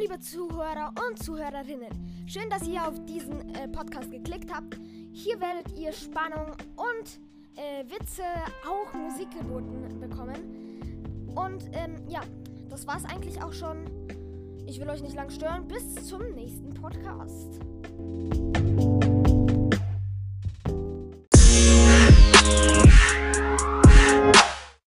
liebe Zuhörer und Zuhörerinnen, schön, dass ihr auf diesen äh, Podcast geklickt habt. Hier werdet ihr Spannung und äh, Witze, auch Musik geboten bekommen. Und ähm, ja, das war's eigentlich auch schon. Ich will euch nicht lang stören. Bis zum nächsten Podcast.